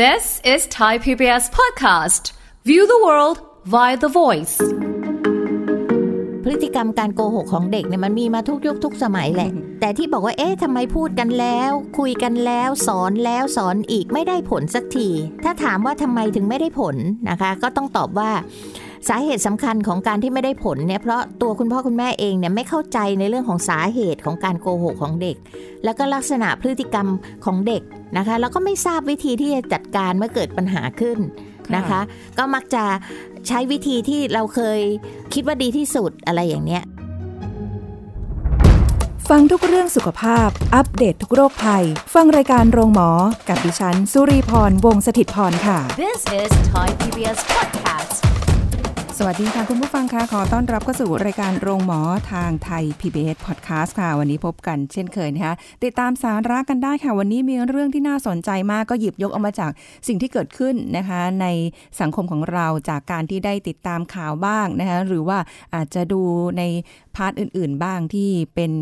This is Thai PBS podcast. View the world via the voice. พฤติกรรมการโกหกของเด็กเนี่ยมันมีมาทุกยุคทุกสมัยแหละ แต่ที่บอกว่าเอ๊ะทำไมพูดกันแล้ว คุยกันแล้วสอนแล้วสอนอีกไม่ได้ผลสักที ถ้าถามว่าทำไมถึงไม่ได้ผลนะคะ ก็ต้องตอบว่า สาเหตุสำคัญของการที่ไม่ได้ผลเนี่ยเพราะตัวคุณพ่อคุณแม่เองเนี่ยไม่เข้าใจในเรื่องของสาเหตุของการโกหกของเด็ก แล้วก็ลักษณะพฤติกรรมของเด็กนะคะแล้วก็ไม่ทราบวิธีที่จะจัดการเมื่อเกิดปัญหาขึ้นนะคะ ก็มักจะใช้วิธีที่เราเคยคิดว่าดีที่สุดอะไรอย่างเนี้ยฟังทุกเรื่องสุขภาพ อัปเดตททุกโรคภัย ฟังรายการโรงหมอ กับดิฉัน สุรีพร วงศิตพรค่ะ This is Thai PBS podcast. สวัสดีค่ะ คุณผู้ฟังคะขอต้อนรับเข้าสู่รายการโรงหมอทาง Thai PBS Podcast ค่ะ วันนี้พบกันเช่นเคยนะคะ ติดตามสาระกันได้ค่ะ วันนี้มีเรื่องที่น่าสนใจมากก็หยิบยกเอามาจากสิ่งที่เกิดขึ้นนะคะ ในสังคมของเราจากการที่ได้ติดตามข่าวบ้างนะคะ หรือว่าอาจจะดูใน part อื่น ๆ บ้างที่เป็น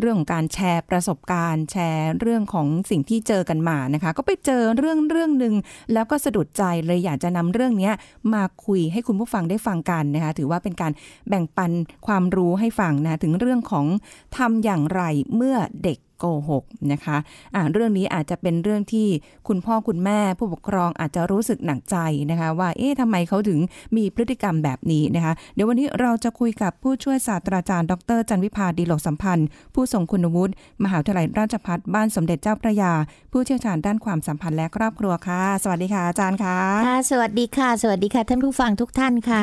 เรื่องของการแชร์ประสบการณ์ แชร์เรื่องของสิ่งที่เจอกันมานะคะ ก็ไปเจอเรื่องเรื่องหนึ่งแล้วก็สะดุดใจเลยอยากจะนำเรื่องนี้มาคุยให้คุณผู้ฟังได้ฟังกันนะคะถือว่าเป็นการแบ่งปันความรู้ให้ฟังนะถึงเรื่องของทำอย่างไรเมื่อเด็ก โกหกนะคะะเรื่องนี้อาจจะเป็นเรื่องที่คุณพ่อคุณแม่ผู้ปกครองอาจจะรู้สึกหนักใจนะคะว่าเอ๊ะทำไมเขาถึงมีพฤติกรรมแบบนี้นะคะ เดี๋ยววันนี้เราจะคุยกับผู้ช่วยศาสตราจารย์ ดรจันวิพาดีโลกสัมพันธ์ ผู้ทรงคุณวุฒิมหาวิทยาลัยราชภัฏบ้านสมเด็จเจ้าพระยา ผู้เชี่ยวชาญด้านความสัมพันธ์และครอบครัวค่ะ สวัสดีค่ะอาจารย์ค่ะค่ะสวัสดีค่ะ สวัสดีค่ะ ท่านผู้ฟังทุกท่านค่ะ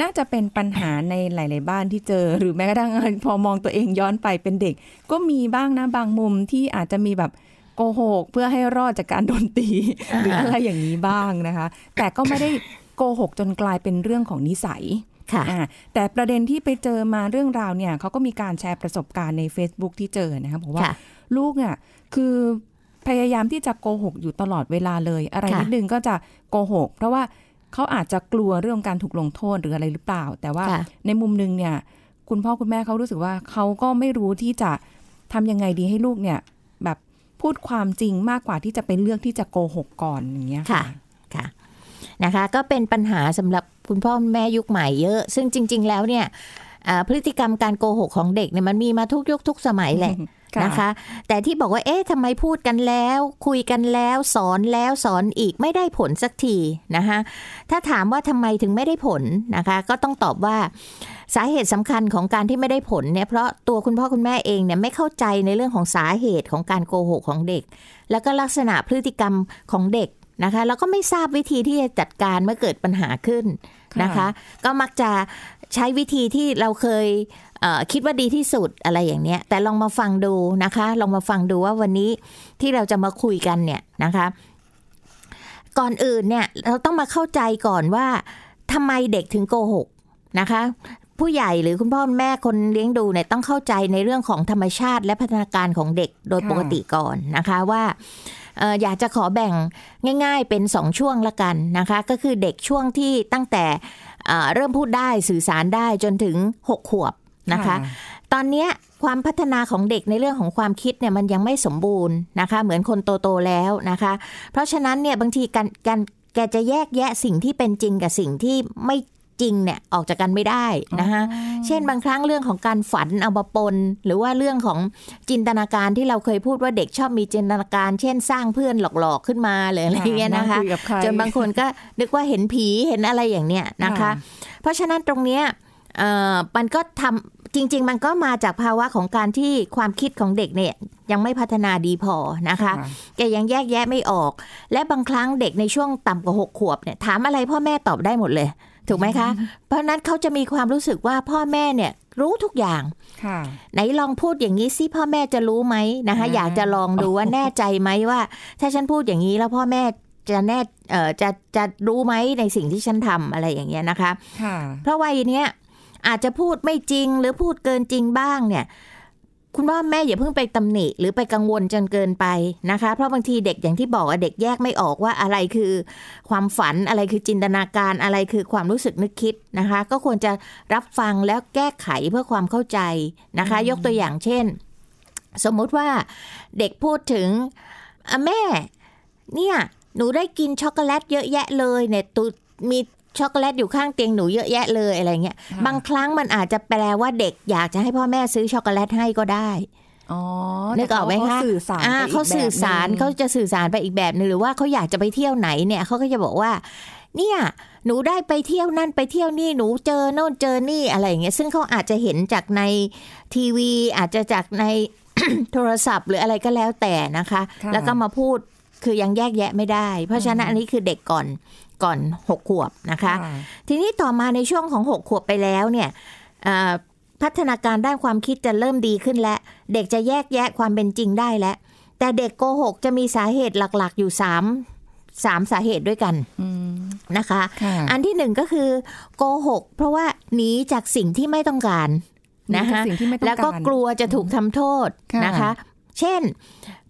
น่าจะเป็นปัญหาในหลาย ๆ บ้านที่เจอ หรือแม้กระทั่งพอมองตัวเองย้อนไปเป็นเด็ก ก็มีบ้างนะบางมุมที่อาจจะมีแบบโกหกเพื่อให้รอดจากการโดนตีหรืออะไรอย่างนี้บ้างนะคะ แต่ก็ไม่ได้โกหกจนกลายเป็นเรื่องของนิสัยค่ะอ่าแต่ประเด็นที่ไปเจอมาเรื่องราวเนี่ยเขาก็มีการแชร์ประสบการณ์ใน Facebook ที่เจอนะคะบอกว่าค่ะลูกเนี่ยคือพยายามที่จะโกหกอยู่ตลอดเวลาเลย อะไรค่ะนิดนึงก็จะโกหก เพราะว่าเขาอาจจะกลัวเรื่องการถูกลงโทษหรืออะไรหรือเปล่า แต่ว่าค่ะในมุมนึงเนี่ย คุณพ่อคุณแม่เขารู้สึกว่าเขาก็ไม่รู้ที่จะ ทำยังไงดีให้ลูกเนี่ย แบบพูดความจริงมากกว่าที่จะไปเลือกที่จะโกหกก่อนอย่างเงี้ยค่ะค่ะนะคะก็เป็นปัญหาสำหรับคุณพ่อคุณแม่ยุคใหม่เยอะ ซึ่งจริง ๆ แล้วเนี่ยพฤติกรรมการโกหกของเด็กเนี่ยมันมีมาทุกยุคทุกสมัยแหละ นะคะ แต่ที่บอกว่าเอ๊ะทำไมพูดกันแล้ว คุยกันแล้วสอนแล้วสอนอีกไม่ได้ผลสักทีนะคะถ้าถามว่าทำไมถึงไม่ได้ผลนะคะ ก็ต้องตอบว่าสาเหตุสำคัญของการที่ไม่ได้ผลเนี่ยเพราะตัวคุณพ่อคุณแม่เองเนี่ยไม่เข้าใจในเรื่องของสาเหตุของการโกหกของเด็ก แล้วก็ลักษณะพฤติกรรมของเด็กนะคะแล้วก็ไม่ทราบวิธีที่จะจัดการเมื่อเกิดปัญหาขึ้นนะคะ ก็มักจะใช้วิธีที่เราเคยเอ่อ คิดว่าดีที่สุดอะไรอย่างเนี้ย แต่ลองมาฟังดูนะคะ ลองมาฟังดูว่าวันนี้ที่เราจะมาคุยกันเนี่ยนะคะ ก่อนอื่นเนี่ยเราต้องมาเข้าใจก่อนว่าทำไมเด็กถึงโกหกนะคะ ผู้ใหญ่หรือคุณพ่อคุณแม่คนเลี้ยงดูเนี่ยต้องเข้าใจในเรื่องของธรรมชาติและพัฒนาการของเด็กโดยปกติก่อนนะคะว่าอยากจะขอแบ่งง่าย ๆ เป็นสองช่วงละกันนะคะ ก็คือเด็กช่วงที่ตั้งแต่เอ่อเริ่มพูดได้สื่อสารได้จนถึงหกขวบ นะคะ ตอนเนี้ยความพัฒนาของเด็กในเรื่องของความคิดเนี่ยมันยังไม่สมบูรณ์นะคะ เหมือนคนโตๆแล้วนะคะ เพราะฉะนั้นเนี่ยบางทีการการแกจะแยกแยะสิ่งที่เป็นจริงกับสิ่งที่ไม่จริงเนี่ยออกจากกันไม่ได้นะคะเช่นบางครั้งเรื่องของการฝันเอามาปน หรือว่าเรื่องของจินตนาการที่เราเคยพูดว่าเด็กชอบมีจินตนาการ เช่นสร้างเพื่อนหลอกๆขึ้นมาหรืออะไรเงี้ยนะคะงยกับใครจนบางคนก็นึกว่าเห็นผีเห็นอะไรอย่างเนี้ยนะคะค่ะเพราะฉะนั้นตรงเนี้ยเอ่อมันก็ทำ จริง ๆ มันก็มาจากภาวะของการที่ความคิดของเด็กเนี่ยยังไม่พัฒนาดีพอนะคะแกยังแยกแยะไม่ออก และบางครั้งเด็กในช่วงต่ำกว่าหกขวบเนี่ยถามอะไรพ่อแม่ตอบได้หมดเลย ถูกไหมคะ เพราะฉะนั้นเขาจะมีความรู้สึกว่าพ่อแม่เนี่ยรู้ทุกอย่างค่ะไหนลองพูดอย่างนี้สิพ่อแม่จะรู้ไหมนะคะอ่าอยากจะลองดูว่าแน่ใจไหมว่า ถ้าฉันพูดอย่างนี้แล้วพ่อแม่จะแน่เอ่อจะจะรู้ไหมในสิ่งที่ฉันทำอะไรอย่างเงี้ยนะคะค่ะเพราะวัยเนี้ย อาจจะพูดไม่จริงหรือพูดเกินจริงบ้างเนี่ย คุณพ่อแม่อย่าเพิ่งไปตำหนิหรือไปกังวลจนเกินไปนะคะ เพราะบางทีเด็กอย่างที่บอกเด็กแยกไม่ออกว่าอะไรคือความฝันอะไรคือจินตนาการอะไรคือความรู้สึกนึกคิดนะคะ ก็ควรจะรับฟังแล้วแก้ไขเพื่อความเข้าใจนะคะ ยกตัวอย่างเช่น สมมุติว่าเด็กพูดถึงแม่ เนี่ยหนูได้กินช็อกโกแลตเยอะแยะเลยเนี่ยหนูมี ช็อกโกแลตอยู่ข้างเตียงหนูเยอะแยะเลยอะไรเงี้ยค่ะบางครั้งมันอาจจะแปลว่าเด็กอยากจะให้พ่อแม่ซื้อช็อกโกแลตให้ก็ได้อ๋อนึกออกไหมแต่คะเขาสื่อสารอ่าไปกเขาสื่อสารแบบหนึ่งเขาจะสื่อสารไปอีกแบบหนึงหรือว่าเขาอยากจะไปเที่ยวไหนเนี่ยเขาก็จะบอกว่า เนี่ย หนูได้ไปเที่ยวนั่นไปเที่ยวนี่หนูเจอโน่นเจอนี่อะไรอย่างเงี้ยซึ่งเขาอาจจะเห็นจากในทีวี อาจจะจากในโทรศัพท์หรืออะไรก็แล้วแต่นะคะค่ะแล้วก็มาพูดคือยังแยกแยะไม่ได้ เพราะฉะนั้นอันนี้คือเด็กก่อน ก่อนหกขวบนะคะ ทีนี้ต่อมาในช่วงของ 6 ขวบไปแล้วเนี่ยเอ่อพัฒนาการด้านความคิดจะเริ่มดีขึ้นแล้วเด็กจะแยกแยะความเป็นจริงได้แล้ว แต่เด็กโกหกจะมีสาเหตุหลักๆ อยู่3 3สาเหตุด้วยกันอืมนะคะค่ะอันที่หนึ่งก็คือโกหก เพราะว่าหนีจากสิ่งที่ไม่ต้องการนะนี่คะคือสิ่งที่ไม่ต้องแล้วก็ารกลัวจะถูกทำโทษค่ะนะคะ เช่น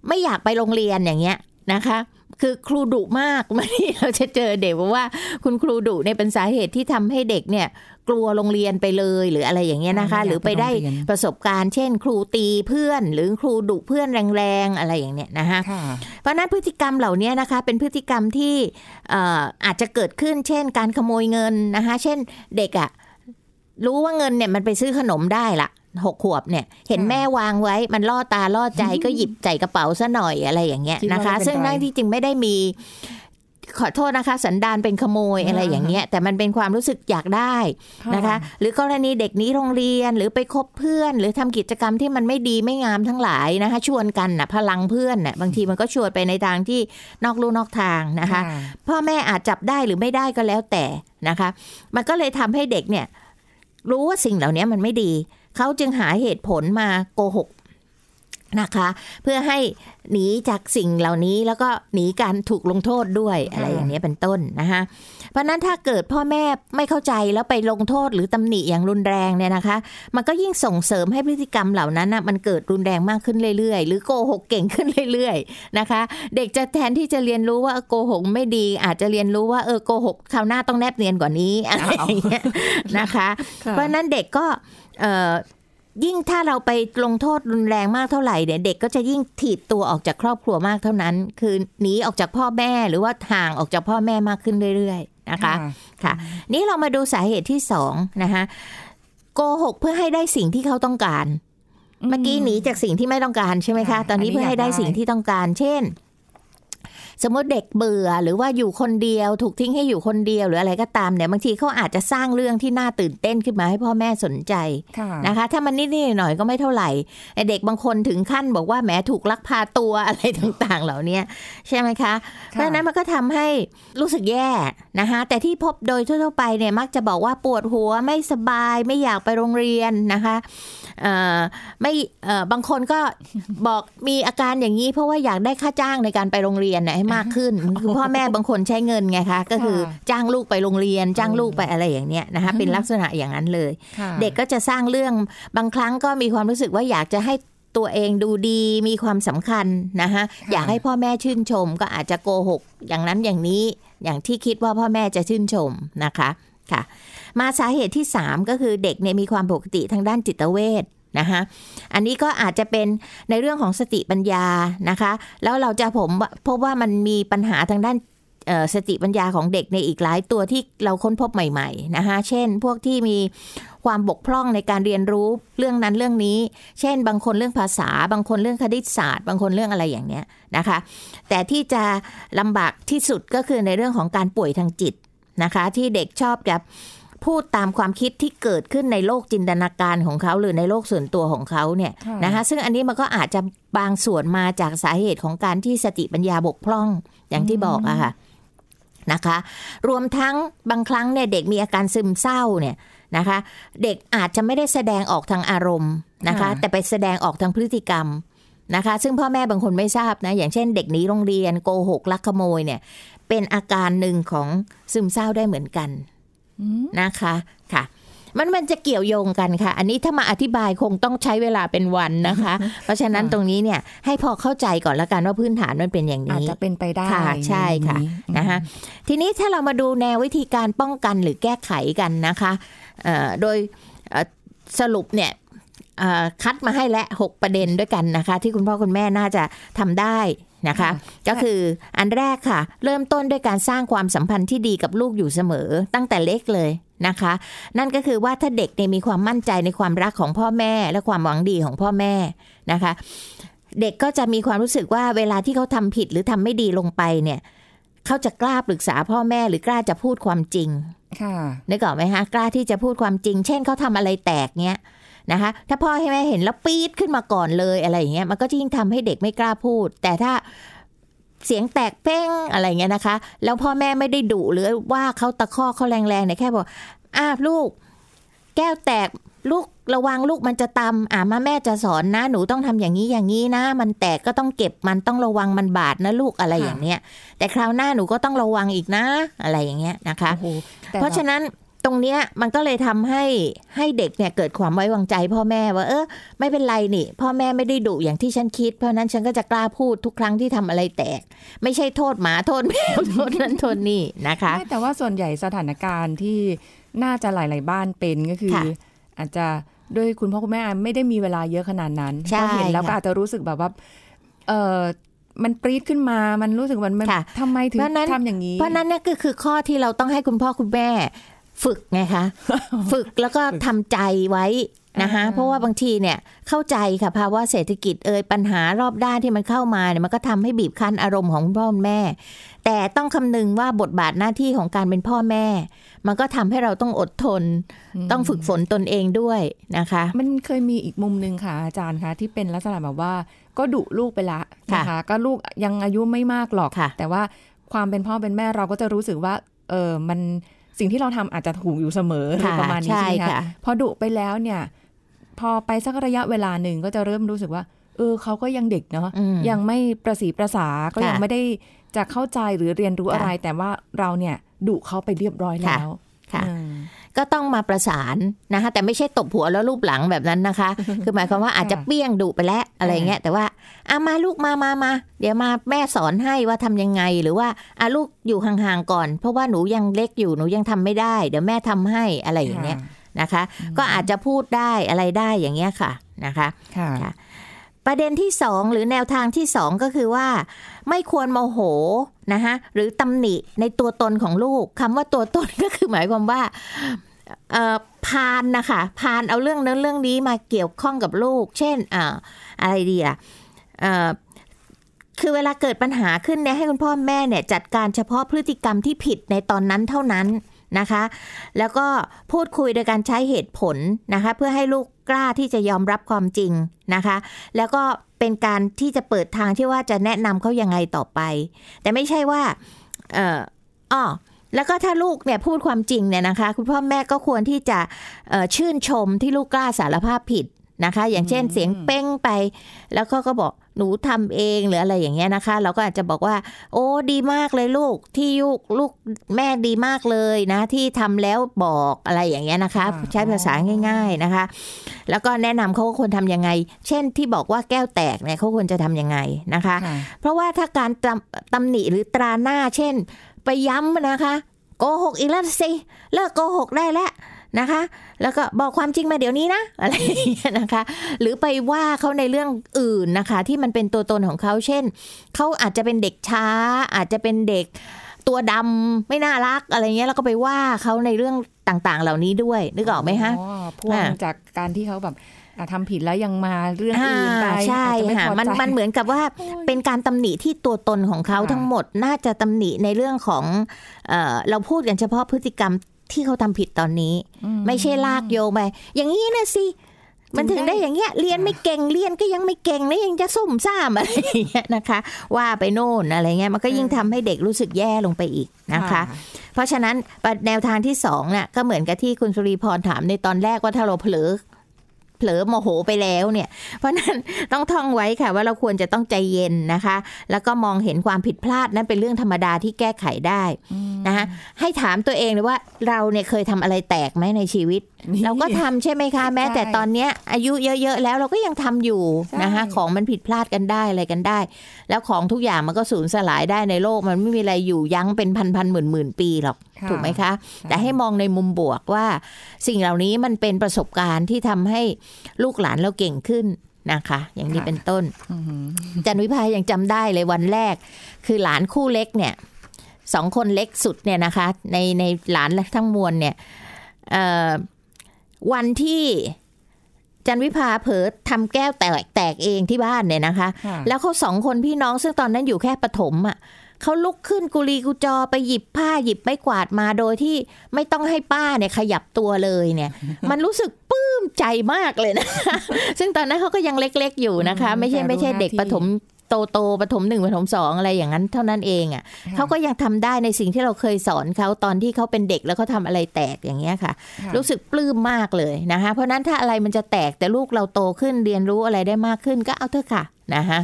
ไม่อยากไปโรงเรียนอย่างเงี้ยนะคะ คือครูดุมากมาที่เราจะเจอเด็กบอกว่า คุณครูดุเนี่ยเป็นสาเหตุที่ทำให้เด็กเนี่ยกลัวโรงเรียนไปเลยหรืออะไรอย่างเงี้ยนะคะไม่อยากหรือไปได้ไปโรงเรียนประสบการณ์ เช่น ครูตีเพื่อน หรือครูดุเพื่อนแรงๆอะไรอย่างเนี้ยนะคะค่ะเพราะฉะนั้นพฤติกรรมเหล่านี้นะคะ เป็นพฤติกรรมที่เอ่ออาจจะเกิดขึ้น เช่น การขโมยเงินนะคะ เช่นเด็กอะรู้ว่าเงินเนี่ยมันไปซื้อขนมได้ละ หกขวบเนี่ย เห็นค่ะแม่วางไว้มันล่อตาล่อใจก็หยิบใส่กระเป๋าซะหน่อยอะไรอย่างเงี้ยคิดว่านะคะไม่เป็นซึ่งไรนั่นที่จริงไม่ได้มีขอโทษนะคะ สันดานเป็นขโมยอะไรอย่างเงี้ย แต่มันเป็นความรู้สึกอยากได้นะคะ หรือกรณีเด็กหนี้โรงเรียนหรือไปคบเพื่อน หรือทำกิจกรรมที่มันไม่ดีไม่งามทั้งหลายนะคะ ชวนกันนะพลังเพื่อนน่ะบางทีมันก็ชวนไปในทางที่นอกลู่นอกทางนะคะ พ่อแม่อาจจับได้หรือไม่ได้ก็แล้วแต่นะคะ มันก็เลยทำให้เด็กเนี่ยรู้ว่าสิ่งเหล่านี้มันไม่ดี เขาจึงหาเหตุผลมาโกหกนะคะ เพื่อให้หนีจากสิ่งเหล่านี้แล้วก็หนีการถูกลงโทษด้วยอะไรอย่างนี้ยเป็นต้นนะคะเพราะฉะนั้นถ้าเกิดพ่อแม่ไม่เข้าใจแล้วไปลงโทษหรือตำหนิอย่างรุนแรงเนี่ยนะคะ มันก็ยิ่งส่งเสริมให้พฤติกรรมเหล่านั้นนะมันเกิดรุนแรงมากขึ้นเรื่อยๆ หรือโกหกเก่งขึ้นเรื่อยๆนะคะ เด็กจะแทนที่จะเรียนรู้ว่าโกหกไม่ดี อาจจะเรียนรู้ว่าเออโกหกคราวหน้าต้องแนบเนียนกว่านี้อะไรอย่างเงี้ยนะคะค่ะเพราะฉะนั้นเด็กก็เอ่อ ยิ่งถ้าเราไปลงโทษรุนแรงมากเท่าไหร่เนี่ยเด็กก็จะยิ่งถีบตัวออกจากครอบครัวมากเท่านั้น คือหนีออกจากพ่อแม่หรือว่าห่างออกจากพ่อแม่มากขึ้นเรื่อยๆนะคะค่ะ นี่เรามาดูสาเหตุที่สองนะคะโกหกเพื่อให้ได้สิ่งที่เขาต้องการ เมื่อกี้หนีจากสิ่งที่ไม่ต้องการใช่ไหมคะค่ะตอนนี้อันนี้เพื่อให้ได้อยากได้สิ่งที่ต้องการ เช่น สมมติเด็กเบื่อหรือว่าอยู่คนเดียว ถูกทิ้งให้อยู่คนเดียวหรืออะไรก็ตามเนี่ยบางทีเขาอาจจะสร้างเรื่องที่น่าตื่นเต้นขึ้นมาให้พ่อแม่สนใจค่ะนะคะ ถ้ามันนิดๆหน่อยๆก็ไม่เท่าไหร่แต่เด็กบางคนถึงขั้นบอกว่าแหมถูกลักพาตัวอะไรต่างๆ เหล่านี้ใช่ไหมคะ เพราะฉะนั้นมันก็ทำให้รู้สึกแย่นะคะแต่ที่พบโดยทั่วๆไปเนี่ยมักจะบอกว่าปวดหัวไม่สบายไม่อยากไปโรงเรียนนะคะเอ่อไม่เอ่อบางคนก็บอกมีอาการอย่างนี้ เพราะว่าอยากได้ค่าจ้างในการไปโรงเรียนเนี่ยให้มากขึ้นคือพ่อแม่บางคนใช้เงินไงคะก็คือจ้างลูกไปโรงเรียนจ้างลูกไปอะไรอย่างเนี้ยนะคะเป็นลักษณะอย่างนั้นเลยค่ะเด็กก็จะสร้างเรื่องบางครั้งก็มีความรู้สึกว่าอยากจะให้ตัวเองดูดีมีความสำคัญนะคะอยากให้พ่อแม่ชื่นชม ก็อาจจะโกหก อย่างนั้นอย่างนี้อย่างที่คิดว่าพ่อแม่จะชื่นชมนะคะค่ะ มาสาเหตุที่ 3 ก็คือเด็กเนี่ยมีความปกติทางด้านจิตเวช นะคะอันนี้ก็อาจจะเป็นในเรื่องของสติปัญญานะคะ แล้วเราจะผมพบว่ามันมีปัญหาทางด้านสติปัญญาของเด็กในอีกหลายตัวที่เราค้นพบใหม่ ๆ นะคะเช่น พวกที่มีความบกพร่องในการเรียนรู้เรื่องนั้นเรื่องนี้ เช่น บางคนเรื่องภาษา บางคนเรื่องคณิตศาสตร์ บางคนเรื่องอะไรอย่างเนี้ยนะคะ แต่ที่จะลำบากที่สุดก็คือในเรื่องของการป่วยทางจิตนะคะ ที่เด็กชอบจะ พูดตามความคิดที่เกิดขึ้นในโลกจินตนาการของเขา หรือในโลกส่วนตัวของเขาเนี่ยค่ะนะคะซึ่งอันนี้มันก็อาจจะบางส่วนมาจากสาเหตุของการที่สติปัญญาบกพร่องอย่างที่บอกอะค่ะนะคะ รวมทั้งบางครั้งเนี่ยเด็กมีอาการซึมเศร้าเนี่ยนะคะ เด็กอาจจะไม่ได้แสดงออกทางอารมณ์นะคะค่ะแต่ไปแสดงออกทางพฤติกรรมนะคะ ซึ่งพ่อแม่บางคนไม่ทราบนะอย่างเช่น เด็กหนีโรงเรียนโกหกลักขโมยเนี่ยเป็นอาการหนึ่งของซึมเศร้าได้เหมือนกันอืม นะคะค่ะมันมันจะเกี่ยวโยงกันค่ะ อันนี้ถ้ามาอธิบายคงต้องใช้เวลาเป็นวันนะคะ เพราะฉะนั้นตรงนี้เนี่ยให้พอเข้าใจก่อนละกันว่าพื้นฐานมันเป็นอย่างอาจนี้จะเป็นไปได้ค่ะใช่ค่ะนนี้นะคะทีนี้ถ้าเรามาดูแนววิธีการป้องกันหรือแก้ไขกันนะคะเอ่อโดยเอ่อสรุปเนี่ยเอ่อคัดมาให้และ 6 ประเด็นด้วยกันนะคะ ที่คุณพ่อคุณแม่น่าจะทำได้ นะคะค่ะก็คืออันแรกค่ะ เริ่มต้นด้วยการสร้างความสัมพันธ์ที่ดีกับลูกอยู่เสมอ ตั้งแต่เล็กเลยนะคะ นั่นก็คือว่าถ้าเด็กเนี่ยมีความมั่นใจในความรักของพ่อแม่ และความหวังดีของพ่อแม่นะคะ เด็กก็จะมีความรู้สึกว่าเวลาที่เขาทำผิดหรือทำไม่ดีลงไปเนี่ยเขาจะกล้าปรึกษาพ่อแม่หรือกล้าจะพูดความจริง ค่ะนึกออกไหมคะกล้าที่จะพูดความจริง เช่นเขาทำอะไรแตกเนี้ย นะคะ ถ้าพ่อให้แม่เห็นแล้วปี๊ดขึ้นมาก่อนเลยอะไรอย่างเงี้ยมันก็ยิ่งทำให้เด็กไม่กล้าพูด แต่ถ้าเสียงแตกเป้งอะไรเงี้ยนะคะ แล้วพ่อแม่ไม่ได้ดุหรือว่าเขาตะคอกเขาแรงๆเนี่ยแค่บอกอ้าลูก แก้วแตกลูกระวังลูกมันจะตำอ่ามาแม่จะสอนนะ หนูต้องทำอย่างนี้อย่างนี้นะ มันแตกก็ต้องเก็บมันต้องระวังมันบาดนะลูกอะไรอย่างเนี้ย แต่คราวหน้าหนูก็ต้องระวังอีกนะ อะไรอย่างเงี้ยนะคะโอ้โหแต่เพราะฉะนั้น ตรงเนี้ยมันก็เลยทำให้ให้เด็กเนี่ยเกิดความไว้วางใจ พ่อแม่ว่าเออไม่เป็นไรนี่ พ่อแม่ไม่ได้ดุอย่างที่ฉันคิด เพราะฉะนั้นฉันก็จะกล้าพูดทุกครั้งที่ทำอะไรแตก ไม่ใช่โทษหมาโทษแมวโทษนั้นโทษนี่นะคะไม่แต่ว่าส่วนใหญ่สถานการณ์ที่น่าจะหลาย ๆ บ้านเป็นก็คือค่ะอาจจะด้วยคุณพ่อคุณแม่ไม่ได้มีเวลาเยอะขนาดนั้นใช่พอเห็นแล้วก็ค่ะอาจจะรู้สึกแบบว่าเออมันปรี๊ดขึ้นมา มันรู้สึกมันมันค่ะทำไมถึงเพราะฉะนั้นทำอย่างนี้ เพราะนั้นเนี่ยก็คือข้อที่เราต้องให้คุณพ่อคุณแม่ ฝึกไงคะ ฝึกแล้วก็ทำใจไว้นะคะอ่าเพราะว่าบางทีเนี่ยเข้าใจค่ะภาวะเศรษฐกิจเอ่ยปัญหารอบด้านที่มันเข้ามาเนี่ยมันก็ทำให้บีบคั้นอารมณ์ของคุณพ่อคุณแม่ แต่ต้องคำนึงว่าบทบาทหน้าที่ของการเป็นพ่อแม่ มันก็ทำให้เราต้องอดทน ต้องฝึกฝนตนเองด้วยนะคะ มันเคยมีอีกมุมหนึ่งค่ะอาจารย์คะที่เป็นลักษณะแบบว่าก็ดุลูกไปละค่ะนะคะก็ลูกยังอายุไม่มากหรอกค่ะแต่ว่าความเป็นพ่อเป็นแม่เราก็จะรู้สึกว่าเออมัน สิ่งที่เราทำอาจจะถูกอยู่เสมอหรือค่ะประมาณนี้ใช่ใช่ไหมคะค่ะพอดุไปแล้วเนี่ย พอไปสักระยะเวลาหนึ่งก็จะเริ่มรู้สึกว่า เออเขาก็ยังเด็กเนาะอืมยังไม่ประสีประสาก็ยังค่ะไม่ได้จะเข้าใจหรือเรียนรู้ค่ะอะไร แต่ว่าเราเนี่ยดุเขาไปเรียบร้อยแล้ว ค่ะอืมก็ต้องมาประสานนะคะแต่ไม่ใช่ตบหัวแล้วรูปหลังแบบนั้นนะคะ คือหมายความว่าอาจจะเปี้ยงดุไปแล้วอะไรเงี้ยแต่ว่าอามาลูกมามามาเดี๋ยวมาแม่สอนให้ว่าทำยังไงหรือว่าอาลูกอยู่ห่างๆก่อน เพราะว่าหนูยังเล็กอยู่หนูยังทำไม่ได้ เดี๋ยวแม่ทำให้อะไรอย่างเงี้ยนะคะ ก็อาจจะพูดได้อะไรได้อย่างเงี้ยค่ะนะคะค่ะค่ะ ประเด็นที่สองหรือแนวทางที่สองก็คือว่า ไม่ควรโมโหนะคะหรือตำหนิในตัวตนของลูกคำว่าตัวตนก็คือหมายความว่าพานนะคะพานเอาเรื่องนั้นเรื่องนี้มาเกี่ยวข้องกับลูก เช่นออะไรดีอะคือเวลาเกิดปัญหาขึ้นเนี่ยให้คุณพ่อแม่เนี่ยจัดการเฉพาะพฤติกรรมที่ผิดในตอนนั้นเท่านั้นนะคะ แล้วก็พูดคุยโดยการใช้เหตุผลนะคะ เพื่อให้ลูก กล้าที่จะยอมรับความจริงนะคะ แล้วก็เป็นการที่จะเปิดทางที่ว่าจะแนะนำเขายังไงต่อไป แต่ไม่ใช่ว่าเอออ้อแล้วก็ถ้าลูกเนี่ยพูดความจริงเนี่ยนะคะ คุณพ่อแม่ก็ควรที่จะชื่นชมที่ลูกกล้าสารภาพผิดนะคะ อย่างเช่นเสียงเป้งไป แล้วก็ก็บอก หนูทำเองหรืออะไรอย่างเงี้ยนะคะ เราก็อาจจะบอกว่า โอ้ดีมากเลยลูกที่ยุกลูกแม่ดีมากเลยนะ ที่ทำแล้วบอกอะไรอย่างเงี้ยนะคะค่ะใช้ภาษาง่าย ๆนะคะ แล้วก็แนะนำเขาว่าควรทำยังไง เช่นที่บอกว่าแก้วแตกเนี่ยเขาควรจะทำยังไงนะคะค่ะเพราะว่าถ้าการตำตำหนิหรือตราหน้า เช่น ไปย้ำนะคะโกหกอีกแล้วสิเลิกโกหกได้แล้ว นะคะ แล้วก็บอกความจริงมาเดี๋ยวนี้นะอะไรอย่างเงี้ยนะคะ หรือไปว่าเขาในเรื่องอื่นนะคะ ที่มันเป็นตัวตนของเขาเช่นเขาอาจจะเป็นเด็กช้า อาจจะเป็นเด็กตัวดำไม่น่ารักอะไรเงี้ยแล้วก็ไปว่าเขาในเรื่องต่างๆ เหล่านี้ด้วยนึกออกไหมฮะอ๋อพ่วงอ่าจากการที่เขาแบบอะทำผิดแล้วยังมาเรื่องอ่าอื่นไปใช่อาจจะไม่ค่ะพอมันใจมันเหมือนกับว่าเป็นการตำหนิที่ตัวตนของเขาค่ะทั้งหมดน่าจะตำหนิในเรื่องของเออเราพูดกันเฉพาะพฤติกรรม ที่เขาทำผิดตอนนี้ ไม่ใช่ลากโยงไปอย่างนี้นะสิมันถึงได้อย่างเงี้ยเรียนไม่เก่งเรียนก็ยังไม่เก่งแล้วยังจะซุ่มซ่ามอะไรอย่างเงี้ยนะคะ ว่าไปโน่นอะไรเงี้ยมันก็ยิ่งทำให้เด็กรู้สึกแย่ลงไปอีกนะคะ เพราะฉะนั้นแนวทางที่สองเนี่ยก็เหมือนกับที่คุณสุริพรถามในตอนแรกว่าถ้าเราเผลอ เผลอโมโหไปแล้วเนี่ย เพราะฉะนั้นต้องท่องไว้ค่ะว่าเราควรจะต้องใจเย็นนะคะ แล้วก็มองเห็นความผิดพลาดนั้นเป็นเรื่องธรรมดาที่แก้ไขได้นะคะให้ถามตัวเองเลยว่าเราเนี่ยเคยทำอะไรแตกไหมในชีวิตนี่เราก็ทำใช่ไหมคะ แม้แต่ตอนเนี้ยอายุเยอะๆแล้วเราก็ยังทำอยู่นะคะใช่ของมันผิดพลาดกันได้อะไรกันได้ แล้วของทุกอย่างมันก็สูญสลายได้ในโลก มันไม่มีอะไรอยู่ยั้งเป็นพันพันหมื่นหมื่นๆปีหรอกค่ะถูกไหมคะ แต่ให้มองในมุมบวกว่า สิ่งเหล่านี้มันเป็นประสบการณ์ที่ทำให้ลูกหลานเราเก่งขึ้นนะคะ อย่างนี้เป็นต้นอือหือจันวิพายังจำได้เลยวันแรก คือหลานคู่เล็กเนี่ยสองคนเล็กสุดเนี่ยนะคะ ในในหลานทั้งมวลเนี่ยเอ่อวันที่จันวิภาเผลอทำแก้วแตกแตกเองที่บ้านเนี่ยนะคะค่ะแล้วเขาสองคนพี่น้องซึ่งตอนนั้นอยู่แค่ปฐมอะ เขาลุกขึ้นกุลีกุจอไปหยิบผ้าหยิบไม้กวาดมาโดยที่ไม่ต้องให้ป้าเนี่ยขยับตัวเลยเนี่ย มันรู้สึกปลื้มใจมากเลยนะ ซึ่งตอนนั้นเขาก็ยังเล็ก ๆ อยู่นะคะอืมไม่ใช่แต่รู้ไม่ใช่หน้าเด็กที่ปฐมโตโตๆปฐมหนึ่งปฐมสองอะไรอย่างนั้นเท่านั้นเองอะค่ะเขาก็ยังทำได้ในสิ่งที่เราเคยสอนเขาตอนที่เขาเป็นเด็กแล้วเขาทำอะไรแตกอย่างเงี้ยค่ะค่ะ รู้สึกปลื้มมากเลยนะคะเพราะฉะนั้นถ้าอะไรมันจะแตกแต่ลูกเราโตขึ้นเรียนรู้อะไรได้มากขึ้นก็เอาเถอะค่ะนะคะ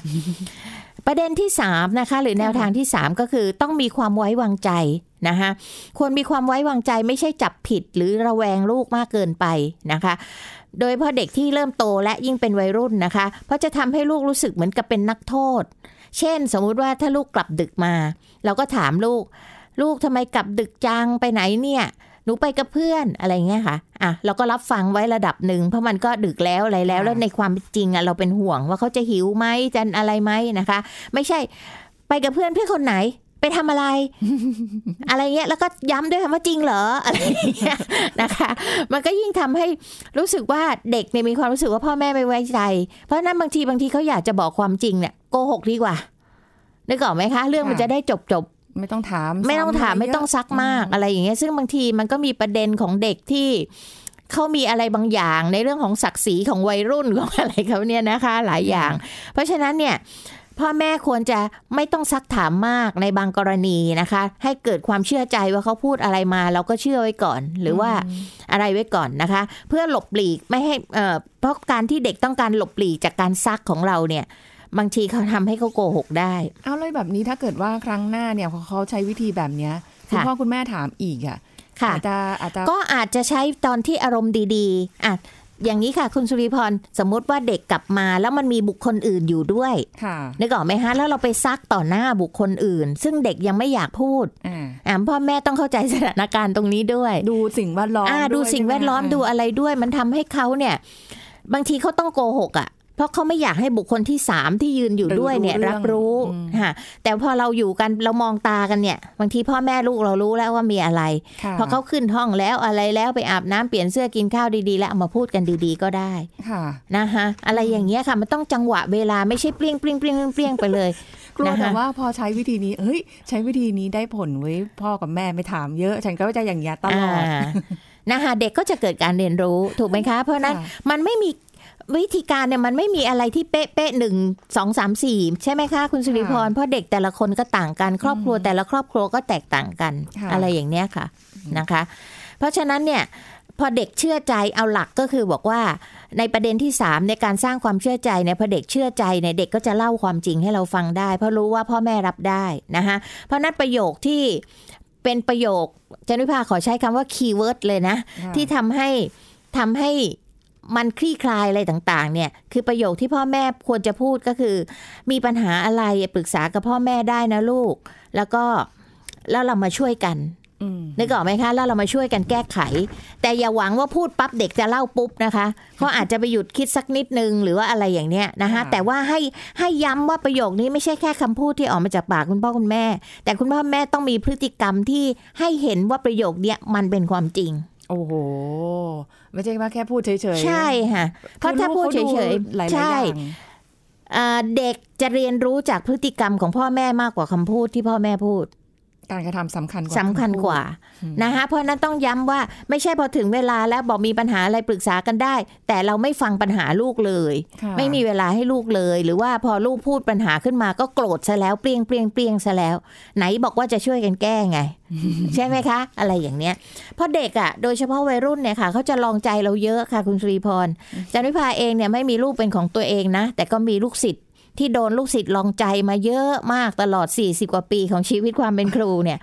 ประเด็นที่3นะคะหรือแนวทางที่ 3 ก็คือต้องมีความไว้วางใจนะคะควรมีความไว้วางใจไม่ใช่จับผิดหรือระแวงลูกมากเกินไปนะคะ โดยเฉพาะเด็กที่เริ่มโตและยิ่งเป็นวัยรุ่นนะคะ เพราะจะทำให้ลูกรู้สึกเหมือนกับเป็นนักโทษ เช่น สมมุติว่าถ้าลูกกลับดึกมา เราก็ถามลูก ลูกทำไมกลับดึกจังไปไหนเนี่ย หนูไปกับเพื่อนอะไรเงี้ยค่ะอะเราก็รับฟังไว้ระดับหนึ่งเพราะมันก็ดึกแล้วอะไรแล้วค่ะแล้วในความเป็นจริงอะเราเป็นห่วงว่าเขาจะหิวไหมจะอะไรไหมนะคะ ไม่ใช่ไปกับเพื่อนเพื่อนคนไหนไปทำอะไร อะไรเงี้ยแล้วก็ย้ำด้วยคำว่าจริงเหรออะไรอย่างเงี้ยนะคะ มันก็ยิ่งทำให้รู้สึกว่าเด็กเนี่ยมีความรู้สึกว่าพ่อแม่ไม่ไว้ใจ เพราะฉะนั้นบางทีบางทีเขาอยากจะบอกความจริงเนี่ยโกหกดีกว่านึกออกไหมคะ เรื่องมันจะได้จบจบ ไม่ต้องถาม ไม่ต้องถามซ้ำะรไม่ต้องเยะซักมากอะไรอย่างเงี้ยซึ่งบางทีมันก็มีประเด็นของเด็กที่เขามีอะไรบางอย่างในเรื่องของศักดิ์ศรีของวัยรุ่นของอะไรเขาเนี่ยนะคะ หลายอย่าง เพราะฉะนั้นเนี่ยพ่อแม่ควรจะไม่ต้องซักถามมากในบางกรณีนะคะ ให้เกิดความเชื่อใจว่าเขาพูดอะไรมา เราก็เชื่อไว้ก่อน หรือว่าอะไรไว้ก่อนนะคะ เพื่อหลบหลีกไม่ให้เอ่อเพราะการที่เด็กต้องการหลบหลีกจากการซักของเราเนี่ย บางทีเขาทำให้เขาโกหกได้ เอาเลยแบบนี้ถ้าเกิดว่าครั้งหน้าเนี่ยพอเขาใช้วิธีแบบเนี้ยคุณค่ะพ่อคุณแม่ถามอีกอะค่ะอาจจะอาจจะก็อาจจะใช้ตอนที่อารมณ์ดีๆอะอย่างนี้ค่ะคุณสุริพรสมมุติว่าเด็กกลับมาแล้วมันมีบุคคลอื่นอยู่ด้วยค่ะนึกออกไหมฮะแล้วเราไปซักต่อหน้าบุคคลอื่น ซึ่งเด็กยังไม่อยากพูดอ่าอะพ่อแม่ต้องเข้าใจสถานการณ์ตรงนี้ด้วย ดูสิ่งแวดล้อมอ่าดูยสิ่งแวดล้อมใช่ไหดูอะไรด้วย มันทำให้เขาเนี่ย บางทีเขาต้องโกหกอะ เพราะเขาไม่อยากให้บุคคลที่สามที่ยืนอยู่ด้วยเนี่ยรับรู้ค่ะแต่พอเราอยู่กันเรามองตากันเนี่ยบางทีพ่อแม่ลูกเรารู้แล้วว่ามีอะไรค่ะพอเขาขึ้นห้องแล้วอะไรแล้วไปอาบน้ำเปลี่ยนเสื้อกินข้าวดีๆ แล้วเอามาพูดกันดีๆก็ได้ค่ะนะคะอะไรอย่างเงี้ยค่ะมันต้องจังหวะเวลาไม่ใช่เปรี้ยงเปรี้ยงเปรี้ยงเปรี้ยงไปเลยกลัวนะคะแต่ว่าพอใช้วิธีนี้เอ้ย ใช้วิธีนี้ได้ผลไว้ยพ่อกับแม่ไม่ถามเยอะ ฉันก็จะอย่างเงี้ยตลอดานะคะเด็กก็จะเกิดการเรียนรู้ถูกไหมคะ เพราะฉะนั้นค่ะมันไม่มี วิธีการเนี่ยมันไม่มีอะไรที่เป๊ะเป๊ะหนึ่งสองสามสี่ใช่ไหมคะคุณสุริพรเพราะเด็กแต่ละคนก็ต่างกัน ครอบครัวแต่ละครอบครัวก็แตกต่างกันค่ะอะไรอย่างเนี้ยค่ะนะคะ เพราะฉะนั้นเนี่ยพอเด็กเชื่อใจเอาหลักก็คือบอกว่า ในประเด็นที่ 3 ในการสร้างความเชื่อใจเนี่ยพอเด็กเชื่อใจเนี่ยเด็กก็จะเล่าความจริงให้เราฟังได้ เพราะรู้ว่าพ่อแม่รับได้นะคะเพราะนั้นประโยคที่เป็นประโยคจันวิภาขอใช้คำว่าคีย์เวิร์ดเลยนะค่ะที่ทำให้ทำให้ มันคลี่คลายอะไรต่างๆ เนี่ย คือประโยคที่พ่อแม่ควรจะพูดก็คือ มีปัญหาอะไรปรึกษากับพ่อแม่ได้นะลูก แล้วก็แล้วเรามาช่วยกันอืมนึกออกไหมคะแล้วเรามาช่วยกันแก้ไข แต่อย่าหวังว่าพูดปั๊บเด็กจะเล่าปุ๊บนะคะเขาอาจจะไปหยุดคิดสักนิดนึงหรือว่าอะไรอย่างเนี้ยนะคะค่ะแต่ว่าให้ให้ย้ำว่าประโยคนี้ไม่ใช่แค่คำพูดที่ออกมาจากปากคุณพ่อคุณแม่ แต่คุณพ่อแม่ต้องมีพฤติกรรมที่ให้เห็นว่าประโยคเนี้ยมันเป็นความจริง โอ้โห ไม่ใช่ว่าแค่พูดเฉยๆ ใช่ค่ะ เพราะถ้าพูดเฉยหลายๆๆใช่อย่างอ่าเด็กจะเรียนรู้จากพฤติกรรมของพ่อแม่มากกว่าคำพูดที่พ่อแม่พูด การกระทำสำคัญกว่าสำคัญกว่านะคะเพราะฉะนั้นต้องย้ำว่าไม่ใช่พอถึงเวลาแล้วบอกมีปัญหาอะไรปรึกษากันได้ แต่เราไม่ฟังปัญหาลูกเลยค่ะไม่มีเวลาให้ลูกเลย หรือว่าพอลูกพูดปัญหาขึ้นมาก็โกรธซะแล้วเปรี้ยงเปรี้ยงเปรี้ยงซะแล้ว ไหนบอกว่าจะช่วยกันแก้ไง ใช่ไหมคะ อะไรอย่างเนี้ยเพราะเด็กอะ โดยเฉพาะวัยรุ่นเนี่ยค่ะเขาจะลองใจเราเยอะค่ะคุณสุรีพรจันวิภาเองเนี่ยไม่มีลูกเป็นของตัวเองนะ แต่ก็มีลูกศิษย์ ที่โดนลูกศิษย์ลองใจมาเยอะมากตลอด 40 กว่าปีของชีวิตความเป็นครูเนี่ย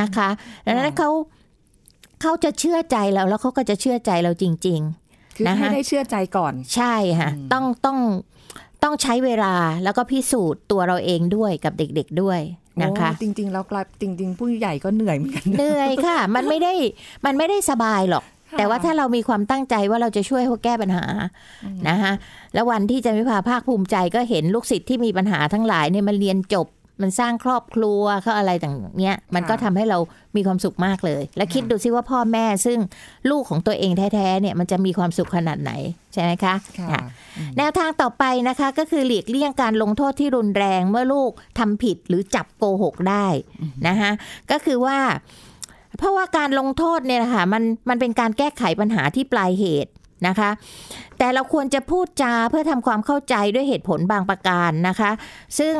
นะคะดังนั้นเขาเขาจะเชื่อใจเราแล้วเขาก็จะเชื่อใจเราจริงคือนะคะให้ได้เชื่อใจก่อนๆใช่ค่ะต้องต้องต้องใช้เวลาแล้วก็พิสูจน์ตัวเราเองด้วยกับเด็ก ๆด้วยนะคะโอ้จริงๆแล้วกลายจริง ๆ ผู้ใหญ่ก็เหนื่อยเหมือนกันนะเหนื่อยค่ะ มันไม่ได้มันไม่ได้สบายหรอกค่ะ แต่ว่าถ้าเรามีความตั้งใจว่าเราจะช่วยเขาแก้ปัญหานะคะแล้ววันที่จันวิภาภาคภูมิใจก็เห็นลูกศิษย์ที่มีปัญหาทั้งหลายเนี่ยมันเรียนจบมันสร้างครอบครัวเขาอะไรต่างเนี้ย มันก็ทำให้เรามีความสุขมากเลย แล้วคิดดูซิว่าพ่อแม่ซึ่งลูกของตัวเองแท้ๆเนี่ยมันจะมีความสุขขนาดไหน ใช่ไหมคะค่ะอะแนวทางต่อไปนะคะก็คือหลีกเลี่ยงการลงโทษที่รุนแรงเมื่อลูกทำผิดหรือจับโกหกได้นะคะก็คือว่า เพราะว่าการลงโทษเนี่ยนะคะมันมันเป็นการแก้ไขปัญหาที่ปลายเหตุนะคะ แต่เราควรจะพูดจาเพื่อทำความเข้าใจด้วยเหตุผลบางประการนะคะ ซึ่ง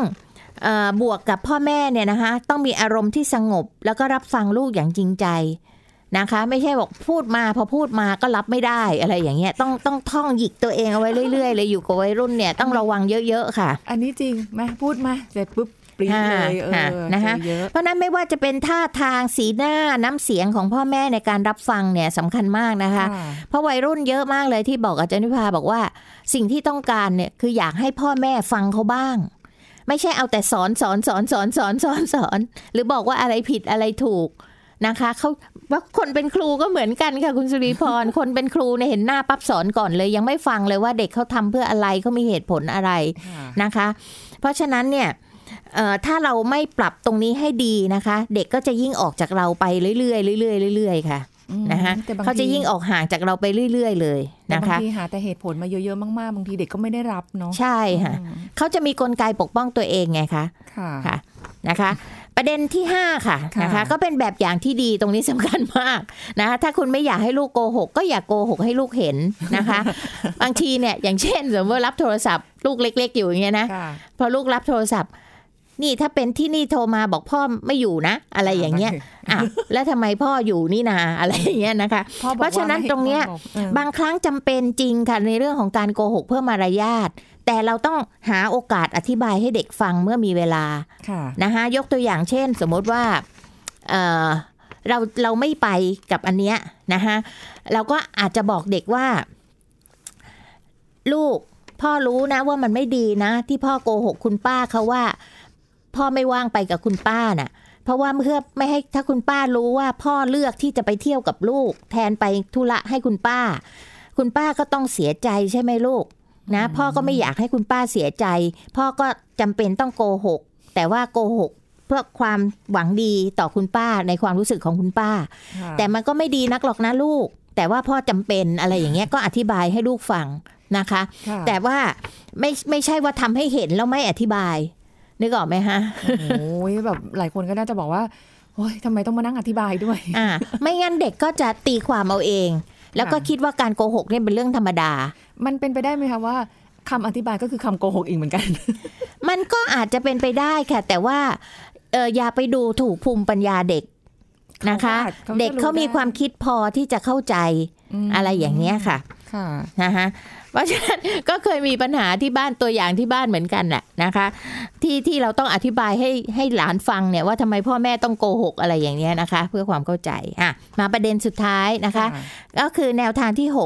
บวกกับพ่อแม่เนี่ยนะคะต้องมีอารมณ์ที่สงบ แล้วก็รับฟังลูกอย่างจริงใจนะคะ ไม่ใช่บอกพูดมาพอพูดมาก็รับไม่ได้อะไรอย่างเงี้ยต้องต้องท่องหยิกตัวเองเอาไว้เรื่อยๆเลยอยู่กับวัยรุ่นเนี่ยต้องระวังเยอะๆค่ะ อันนี้จริงไหมพูดมาเสร็จปุ๊บ ปรี๊ดเลยเอค่ะอนะคะเจอเยอะเพราะฉะนั้นไม่ว่าจะเป็นท่าทางสีหน้าน้ำเสียงของพ่อแม่ในการรับฟังเนี่ยสำคัญมากนะคะค่ะเพราะวัยรุ่นเยอะมากเลยที่บอกอาจารย์นิพาบอกว่าสิ่งที่ต้องการเนี่ยคืออยากให้พ่อแม่ฟังเขาบ้าง ไม่ใช่เอาแต่สอนสอนสอนสอนสอนสอนสอน หรือบอกว่าอะไรผิดอะไรถูกนะคะเขาว่าคนเป็นครูก็เหมือนกันค่ะคุณสุริพร คนเป็นครูเนี่ยเห็นหน้าปั๊บสอนก่อนเลย ยังไม่ฟังเลยว่าเด็กเขาทำเพื่ออะไรเขามีเหตุผลอะไรค่ะนะคะ เพราะฉะนั้นเนี่ยเอ่อ ถ้าเราไม่ปรับตรงนี้ให้ดีนะคะ เด็กก็จะยิ่งออกจากเราไปเรื่อยๆเรื่อยๆเรื่อยๆค่ะอืมนะคะแต่บงเขาจะทียิ่งออกห่างจากเราไปเรื่อย ๆ เลยแต่นะบางคะทีหาแต่เหตุผลมาเยอะๆมากๆบางทีเด็กก็ไม่ได้รับเนาะใช่ค่ะเขาจะมีกลไกปกป้องตัวเองไงคะค่ะค่ะนะคะ ประเด็นที่5ค่ะค่ะนะคะ ก็เป็นแบบอย่างที่ดีตรงนี้สำคัญมากนะคะถ้าคุณไม่อยากให้ลูกโกหกก็อย่าโกหกให้ลูกเห็นนะคะ บางทีเนี่ยอย่างเช่นสมมติว่ารับโทรศัพท์ ลูกเล็ก ๆ อยู่อย่างเงี้ยนะค่ะพอลูกรับโทรศัพท์ นี่ถ้าเป็นที่นี่โทรมาบอกพ่อไม่อยู่นะ อะไรอย่างเงี้ยอ้าวแล้วทำไมพ่ออยู่นี่นาอะไรอย่างเงี้ยนะคะพ่อบอกเพราะฉะนั้นว่ไม่ตรงเนี้ยพ่อบอกเออบางครั้งจำเป็นจริงค่ะในเรื่องของการโกหกเพื่อมารยาทแต่เราต้องหาโอกาสอธิบายให้เด็กฟังเมื่อมีเวลาค่ะนะคะยกตัวอย่างเช่น สมมติว่าเอ่อเราเราไม่ไปกับอันเนี้ยนะคะเราก็อาจจะบอกเด็กว่า ลูกพ่อรู้นะว่ามันไม่ดีนะ ที่พ่อโกหกคุณป้าเขาว่า พ่อไม่ว่างไปกับคุณป้าน่ะ เพราะว่าเพื่อไม่ให้ถ้าคุณป้ารู้ว่าพ่อเลือกที่จะไปเที่ยวกับลูก แทนไปธุระให้คุณป้า คุณป้าก็ต้องเสียใจใช่ไหมลูก นะ พ่อก็ไม่อยากให้คุณป้าเสียใจ พ่อก็จำเป็นต้องโกหก แต่ว่าโกหกเพื่อความหวังดีต่อคุณป้าในความรู้สึกของคุณป้าค่ะแต่มันก็ไม่ดีนักหรอกนะลูก แต่ว่าพ่อจำเป็นอะไรอย่างเงี้ยก็อธิบายให้ลูกฟังนะคะค่ะแต่ว่าไม่ไม่ใช่ว่าทำให้เห็นแล้วไม่อธิบาย นึกออกไหมฮะโอ้ยแบบหลายคนก็น่าจะบอกว่าโอ้ยทำไมต้องมานั่งอธิบายด้วย อ่า ไม่งั้นเด็กก็จะตีความเอาเอง แล้วก็ค่ะคิดว่าการโกหกเนี่ยเป็นเรื่องธรรมดา มันเป็นไปได้ไหมคะว่าคำอธิบายก็คือคำโกหกอีกเหมือนกัน มันก็อาจจะเป็นไปได้ค่ะ แต่ว่าเอออย่าไปดูถูกภูมิปัญญาเด็กนะคะเขาก็อาจเขาก็เด็กเขามีรู้ได้ความคิดพอที่จะเข้าใจอะไรอย่างเนี้ยค่ะค่ะนะคะ เพราะฉะนั้นก็เคยมีปัญหาที่บ้านตัวอย่างที่บ้านเหมือนกันแหละนะคะ ที่ที่เราต้องอธิบายให้ให้หลานฟังเนี่ยว่าทำไมพ่อแม่ต้องโกหกอะไรอย่างเนี้ยนะคะ เพื่อความเข้าใจอะมาประเด็นสุดท้ายนะคะ ก็คือแนวทางที่ 6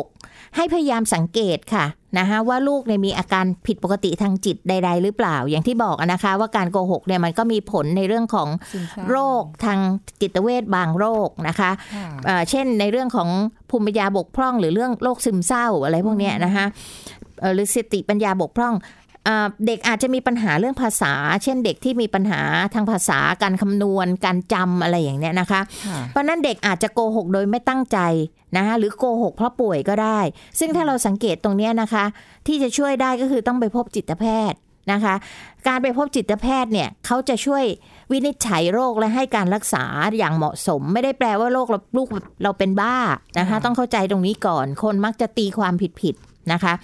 ให้พยายามสังเกตค่ะนะคะว่าลูกเนี่ยมีอาการผิดปกติทางจิตใด ๆ หรือเปล่า อย่างที่บอกอะนะคะ ว่าการโกหกเนี่ยมันก็มีผลในเรื่องของซึมเศร้าโรคทางจิตเวชบางโรคนะคะค่ะเอ่อเช่นในเรื่องของภูมิปัญญาบกพร่อง หรือเรื่องโรคซึมเศร้าอะไรพวกเนี้ยนะคะเอ่อหรือสติปัญญาบกพร่อง เอ่อเด็กอาจจะมีปัญหาเรื่องภาษา เช่นเด็กที่มีปัญหาทางภาษาการคำนวณ การจำอะไรอย่างเนี้ยนะคะค่ะเพราะฉะนั้นเด็กอาจจะโกหกโดยไม่ตั้งใจนะคะหรือโกหกเพราะป่วยก็ได้ ซึ่งถ้าเราสังเกตตรงเนี้ยนะคะ ที่จะช่วยได้ก็คือต้องไปพบจิตแพทย์นะคะ การไปพบจิตแพทย์เนี่ยเขาจะช่วยวินิจฉัยโรคและให้การรักษาอย่างเหมาะสม ไม่ได้แปลว่าโรคเราลูกเราเป็นบ้านะคะค่ะต้องเข้าใจตรงนี้ก่อน คนมักจะตีความผิดๆ นะคะ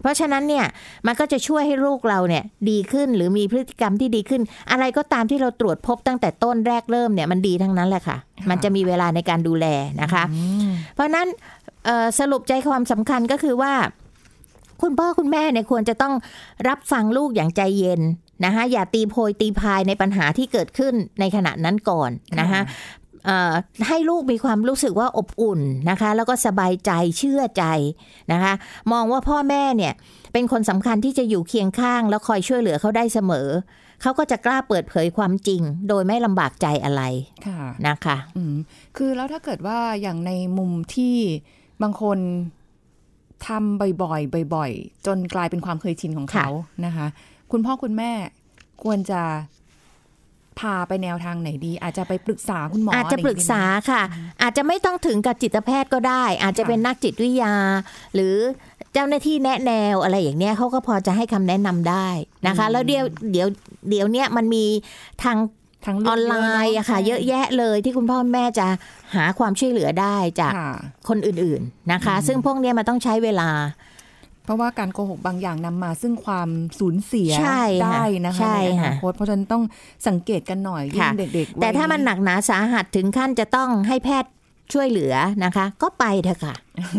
เพราะฉะนั้นเนี่ยมันก็จะช่วยให้ลูกเราเนี่ยดีขึ้นหรือมีพฤติกรรมที่ดีขึ้น อะไรก็ตามที่เราตรวจพบตั้งแต่ต้นแรกเริ่มเนี่ยมันดีทั้งนั้นแหละค่ะ มันจะมีเวลาในการดูแลนะคะ เพราะฉะนั้นเอ่อสรุปใจความสำคัญก็คือว่า คุณพ่อคุณแม่เนี่ยควรจะต้องรับฟังลูกอย่างใจเย็นนะคะอย่าตีโพยตีพายในปัญหาที่เกิดขึ้นในขณะนั้นก่อนนะคะเอ่อ ให้ลูกมีความรู้สึกว่าอบอุ่นนะคะ แล้วก็สบายใจเชื่อใจนะคะ มองว่าพ่อแม่เนี่ยเป็นคนสำคัญที่จะอยู่เคียงข้าง แล้วคอยช่วยเหลือเขาได้เสมอ เขาก็จะกล้าเปิดเผยความจริง โดยไม่ลำบากใจอะไรค่ะนะคะอืมคือแล้วถ้าเกิดว่าอย่างในมุมที่บางคนทำบ่อยๆบ่อย ๆ จนกลายเป็นความเคยชินของเขานะคะ คุณพ่อคุณแม่ควรจะ พาไปแนวทางไหนดี อาจจะไปปรึกษาคุณหมออาจจะปรึกษาค่ะ อาจจะไม่ต้องถึงกับจิตแพทย์ก็ได้ อาจจะเป็นนักจิตวิทยา หรือเจ้าหน้าที่แนะแนวอะไรอย่างเนี้ยเขาก็พอจะให้คำแนะนำได้นะคะ แล้วเดี๋ยวเดี๋ยวเดี๋ยวเนี้ยมันมีทางทางอเลือนไลน์อะค่ะ เยอะแยะเลยที่คุณพ่อแม่จะหาความช่วยเหลือได้จากค่ะคนอื่นๆนะคะ ซึ่งพวกเนี้ยมันต้องใช้เวลา เพราะว่าการโกหกบางอย่างนำมาซึ่งความสูญเสียใช่ค่ะได้นะคะใช่ในอนาค่ะคตเพราะฉะนั้นต้องสังเกตกันหน่อยยิ่ค่ะงเด็กๆแต่วัยถ้ามันหนักหนาสาหัสถึงขั้นจะต้องให้แพทย์ช่วยเหลือนะคะ ก็ไปเถอะค่ะ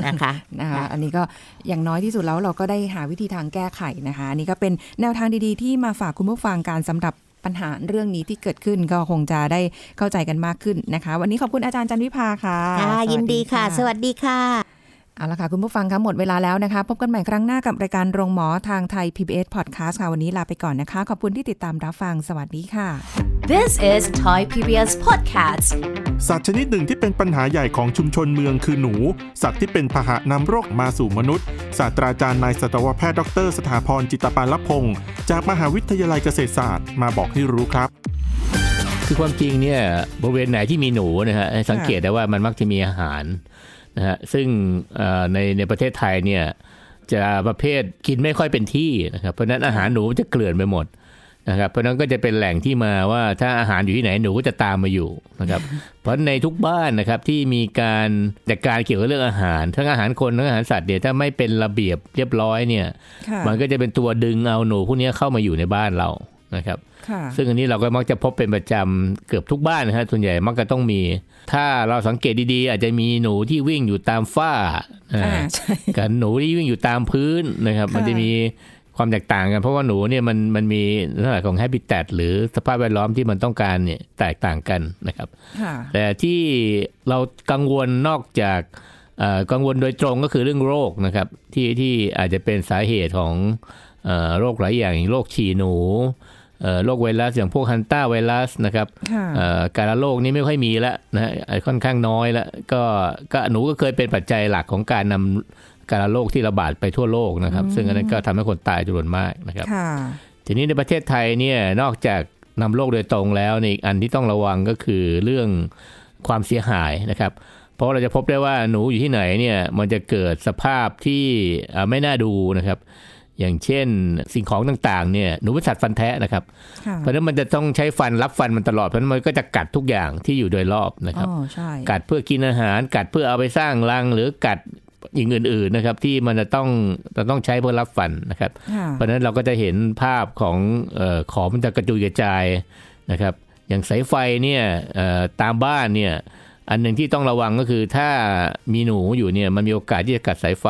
นะคะนะคะค่ะอันนี้ก็อย่างน้อยที่สุดแล้วเราก็ได้หาวิธีทางแก้ไขนะคะอันนี้ก็เป็นแนวทางดีๆ ที่มาฝากคุณผู้ฟังการสำหรับปัญหาเรื่องนี้ที่เกิดขึ้นก็คงจะได้เข้าใจกันมากขึ้นนะคะ วันนี้ขอบคุณอาจารย์จันวิภาค่ะค่ะสวัสยินดีค่ะ สวัสดีค่ะ เอาละค่ะ คุณผู้ฟังคะหมดเวลาแล้วนะคะ พบกันใหม่ครั้งหน้ากับรายการโรงหมอทางไทย PBS Podcast ค่ะ วันนี้ลาไปก่อนนะคะ ขอบคุณที่ติดตามรับฟังสวัสดีค่ะ This is Thai PBS Podcast. สัตว์ชนิดหนึ่งที่เป็นปัญหาใหญ่ของชุมชนเมืองคือหนู สัตว์ที่เป็นพาหะนำโรคมาสู่มนุษย์ ศาสตราจารย์นายสัตวแพทย์ดร สถาพรจิตตปาลพงศ์จากมหาวิทยาลัยเกษตรศาสตร์มาบอกให้รู้ครับคือความจริงเนี่ยบริเวณไหนที่มีหนูนะฮะให้สังเกตได้ว่ามันมักจะมีอาหาร นะฮะซึ่งเอ่อในในประเทศไทยเนี่ยจะประเภทกินไม่ค่อยเป็นที่นะครับเพราะฉะนั้นอาหารหนูจะเกลื่อนไปหมดนะครับเพราะฉะนั้นก็จะเป็นแหล่งที่มาว่าถ้าอาหารอยู่ที่ไหนหนูก็จะตามมาอยู่นะครับเพราะในทุกบ้านนะครับที่มีการจัดการเกี่ยวกับเรื่องอาหาร ทั้งอาหารคนทั้งอาหารสัตว์เนี่ยถ้าไม่เป็นระเบียบเรียบร้อยเนี่ยค่ะมันก็จะเป็นตัวดึงเอาหนูพวกนี้เข้ามาอยู่ในบ้านเรา นะครับค่ะซึ่งอันนี้เราก็มักจะพบเป็นประจำเกือบทุกบ้านนะฮะส่วนใหญ่มักจะต้องมี ถ้าเราสังเกตดีๆ อาจจะมีหนูที่วิ่งอยู่ตามฝ้าอ่าอ่าใช่กับหนูที่วิ่งอยู่ตามพื้นนะครับค่ะมันจะมีความแตกต่างกันเพราะว่าหนูเนี่ยมันมันมีลักษณะของ h a บิ t ต t หรือสภาพแวดล้อมที่มันต้องการเนี่ยแตกต่างกันนะครับค่ะแต่ที่เรากังวลนอกจากเอ่อกังวลโดยตรงก็คือเรื่องโรคนะครับที่ที่อาจจะเป็นสาเหตุของเอ่อโรคหลายอย่างอย่างโรคฉี่หนูเอ่อ โรคไวรัสอย่างพวกฮันต้าไวรัสนะครับค่ะเอ่อการละโรคนี้ไม่ค่อยมีแล้วนะฮะค่อนข้างน้อยแล้วก็ก็หนูก็เคยเป็นปัจจัยหลักของการนำการละโรคที่ระบาดไปทั่วโลกนะครับ ซึ่งอันนั้นก็ทำให้คนตายจำนวนมากนะครับค่ะทีนี้ในประเทศไทยเนี่ยนอกจากนำโรคโดยตรงแล้วในอีกอันที่ต้องระวังก็คือเรื่องความเสียหายนะครับ เพราะเราจะพบได้ว่าหนูอยู่ที่ไหนเนี่ยมันจะเกิดสภาพที่เอ่อไม่น่าดูนะครับ อย่างเช่นสิ่งของต่างๆเนี่ยหนูเป็นสัตว์ฟันแทะนะครับค่ะเพราะฉะนั้นมันจะต้องใช้ฟันรับฟันมันตลอด เพราะฉะนั้นมันก็จะกัดทุกอย่างที่อยู่โดยรอบนะครับอ๋อใช่กัดเพื่อกินอาหาร กัดเพื่อเอาไปสร้างรังหรือกัดอย่างอื่นๆนะครับที่มันจะต้องจะต้องใช้เพื่อรับฟันนะครับค่ะเพราะฉะนั้นเราก็จะเห็นภาพของเออของมันจะกระจุยกระจายนะครับ อย่างสายไฟเนี่ยเอ่อตามบ้านเนี่ย อันหนึ่งที่ต้องระวังก็คือถ้ามีหนูอยู่เนี่ยมันมีโอกาสที่จะกัดสายไฟ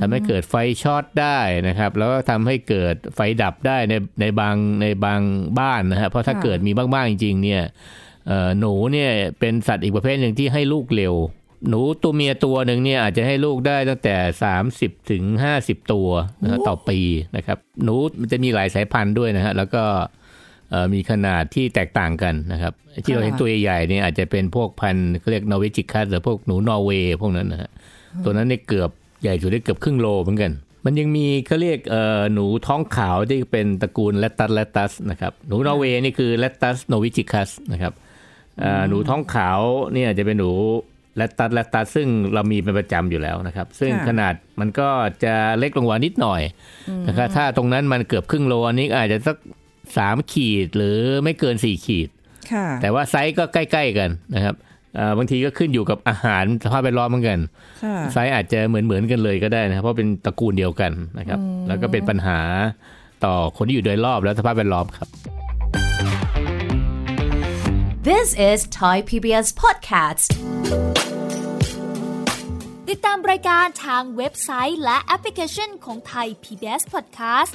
ทำให้เกิดไฟช็อตได้นะครับ แล้วก็ทำให้เกิดไฟดับได้ในในบางในบางบ้านนะฮะเพราะถ้าค่ะเกิดมีมากๆจริง ๆ เนี่ยเอ่อหนูเนี่ยเป็นสัตว์อีกประเภทหนึ่งที่ให้ลูกเร็ว หนูตัวเมียตัวหนึ่งเนี่ยอาจจะให้ลูกได้ตั้งแต่ 30ถึง50 ตัวนะฮะต่อปีนะครับ หนูมันจะมีหลายสายพันธุ์ด้วยนะฮะแล้วก็เอ่อ มีขนาดที่แตกต่างกันนะครับ ที่เราเห็นตัวใหญ่ๆเนี่ยอาจจะเป็นพวกพันธุ์เขาเรียก norvegicus หรือพวกหนูนอร์เวย์พวกนั้นนะฮะตัวนั้นเนี่ยเกือบใหญ่สุดได้เกือบครึ่งโลเหมือนกัน มันยังมีเขาเรียกเอ่อหนูท้องขาวที่เป็นตระกูล Rattus rattus นะครับหนูนอร์เวย์นี่คือ Rattus norvegicus นะครับอ่าหนูท้องขาวเนี่ยจะเป็นหนู Rattus rattus ซึ่งเรามีเป็นประจำอยู่แล้วนะครับ ซึ่งค่ะขนาดมันก็จะเล็กลงกว่านิดหน่อยนะครับถ้าตรงนั้นมันเกือบครึ่งโลอันนี้อาจจะสัก สามขีดหรือไม่เกินสี่ขีดค่ะแต่ว่าไซส์ก็ใกล้ ๆกันนะครับอ่าบางทีก็ขึ้นอยู่กับอาหารสภาพแวดล้อมเหมือนกันค่ะไซส์อาจจะเหมือนเหมือนๆกันเลยก็ได้นะครับเพราะเป็นตระกูลเดียวกันนะครับ แล้วก็เป็นปัญหาต่อคนที่อยู่โดยรอบและสภาพแวดล้อมครับ This is Thai PBS Podcast. ติดตามรายการทางเว็บไซต์และแอปพลิเคชันของไทย PBS Podcast